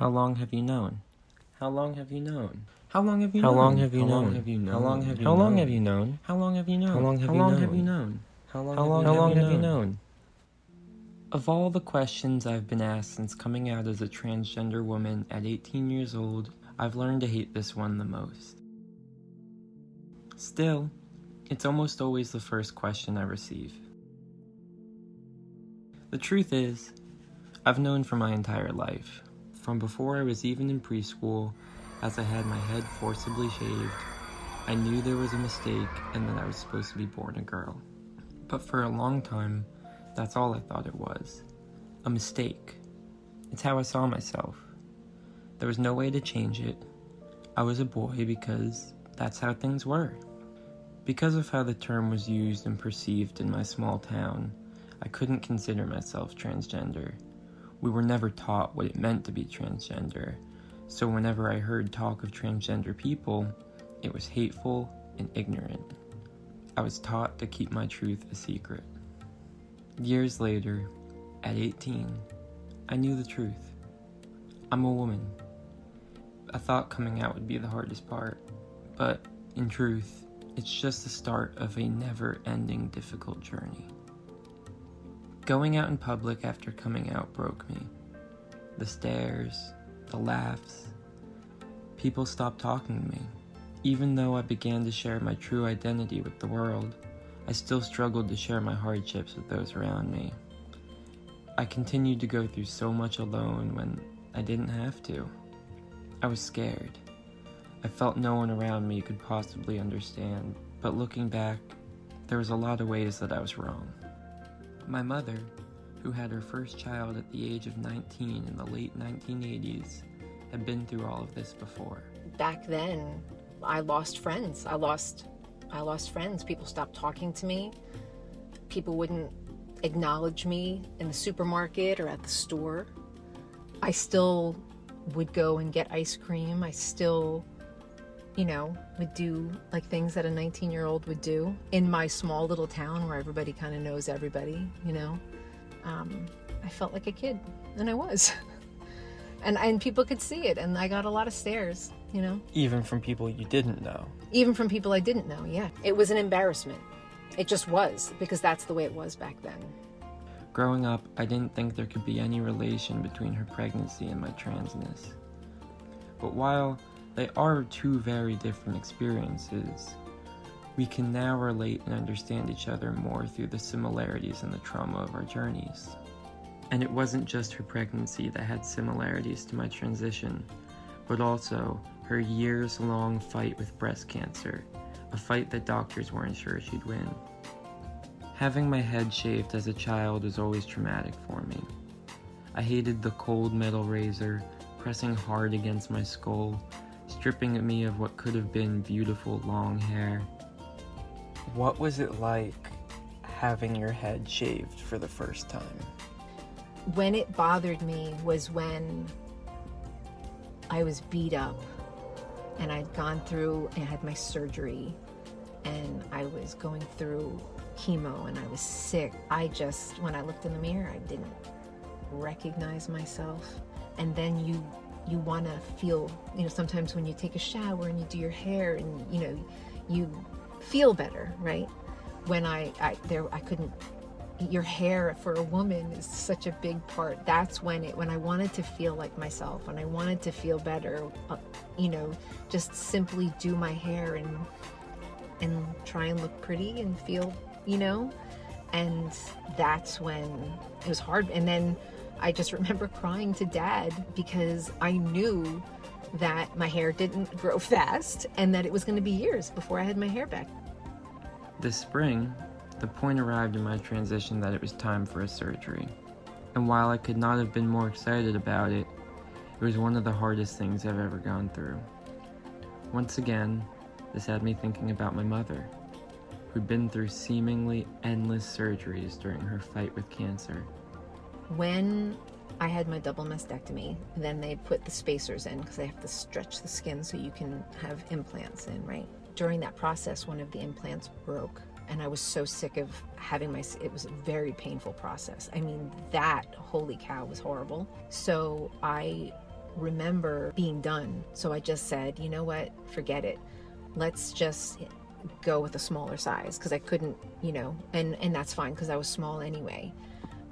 How long have you known? How long have you known? How long have you known? long have you How long have you known? How long have you How long known? have you known? How long have you known? How long have you known? known? How long, have, you known? known? Of all the questions I've been asked since coming out as a transgender woman at 18 years old, I've learned to hate this one the most. Still, it's almost always the first question I receive. The truth is, I've known for my entire life, from before I was even in preschool, as I had my head forcibly shaved, I knew there was a mistake and that I was supposed to be born a girl. But for a long time, that's all I thought it was a mistake. It's how I saw myself. There was no way to change it. I was a boy because that's how things were. Because of how the term was used and perceived in my small town, I couldn't consider myself transgender. We were never taught what it meant to be transgender, so whenever I heard talk of transgender people, it was hateful and ignorant. I was taught to keep my truth a secret. Years later, at 18, I knew the truth. I'm a woman. I thought coming out would be the hardest part, but in truth, it's just the start of a never ending difficult journey. Going out in public after coming out broke me. The stares, the laughs. People stopped talking to me. Even though I began to share my true identity with the world, I still struggled to share my hardships with those around me. I continued to go through so much alone when I didn't have to. I was scared. I felt no one around me could possibly understand, but looking back, there was a lot of ways that I was wrong. My mother, who had her first child at the age of 19 in the late 1980s, had been through all of this before. back then i lost friends. I lost i lost friends. People stopped talking to me. People wouldn't acknowledge me in the supermarket or at the store. I still would go and get ice cream. I still you know would do like things that a 19 year old would do in my small little town where everybody kind of knows everybody you know um, i felt like a kid and i was and and people could see it and i got a lot of stares you know Even from people you didn't know. even from people I didn't know. Yeah, it was an embarrassment. It just was because that's the way it was back then. Growing up, I didn't think there could be any relation between her pregnancy and my transness. But while they are two very different experiences, we can now relate and understand each other more through the similarities and the trauma of our journeys. And it wasn't just her pregnancy that had similarities to my transition, but also her years long fight with breast cancer, a fight that doctors weren't sure she'd win. Having my head shaved as a child was always traumatic for me. I hated the cold metal razor pressing hard against my skull, stripping me of what could have been beautiful long hair. What was it like having your head shaved for the first time? When it bothered me was when I was beat up and I'd gone through and had my surgery and I was going through chemo and I was sick. I just, when I looked in the mirror, I didn't recognize myself. And then you you want to feel, you know, sometimes when you take a shower and you do your hair and you know, you feel better, right? When I, I there I couldn't your hair for a woman is such a big part. That's when it when I wanted to feel like myself, when I wanted to feel better, uh, you know, just simply do my hair and and try and look pretty and feel, you know, and that's when it was hard. And then I just remember crying to dad because I knew that my hair didn't grow fast and that it was going to be years before I had my hair back. This spring, the point arrived in my transition that it was time for a surgery. And while I could not have been more excited about it, it was one of the hardest things I've ever gone through. Once again, this had me thinking about my mother, who'd been through seemingly endless surgeries during her fight with cancer. When I had my double mastectomy, then they put the spacers in because they have to stretch the skin so you can have implants in, right? During that process, one of the implants broke, and I was so sick of having my. It was a very painful process. I mean, that holy cow was horrible. So I remember being done. So I just said, you know what, forget it. Let's just go with a smaller size because I couldn't, you know, and and that's fine because I was small anyway.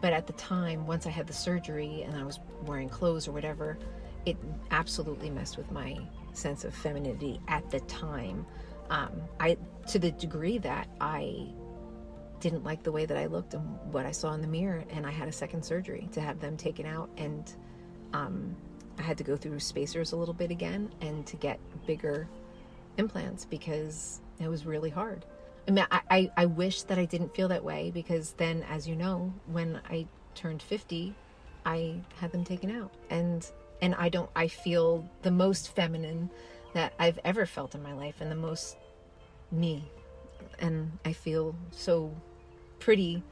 But at the time, once I had the surgery and I was wearing clothes or whatever, it absolutely messed with my sense of femininity at the time. Um, I to the degree that I didn't like the way that I looked and what I saw in the mirror, and I had a second surgery to have them taken out, and um, I had to go through spacers a little bit again and to get bigger implants because it was really hard. I mean, I, I, I wish that I didn't feel that way because then, as you know, when I turned 50, I had them taken out. And and I don't I feel the most feminine that I've ever felt in my life and the most me. And I feel so pretty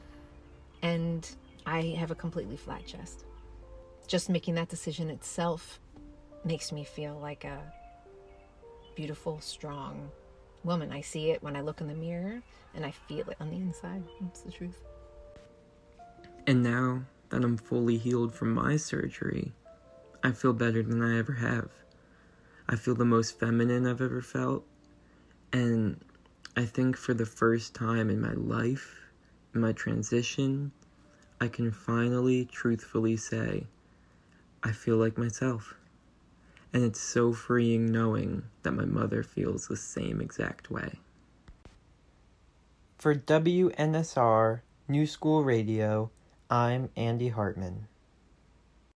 and I have a completely flat chest. Just making that decision itself makes me feel like a beautiful, strong woman. I see it when I look in the mirror and I feel it on the inside. That's the truth. And now that I'm fully healed from my surgery, I feel better than I ever have. I feel the most feminine I've ever felt. And I think for the first time in my life, in my transition, I can finally truthfully say, I feel like myself. And it's so freeing knowing that my mother feels the same exact way. For WNSR New School Radio, I'm Andy Hartman.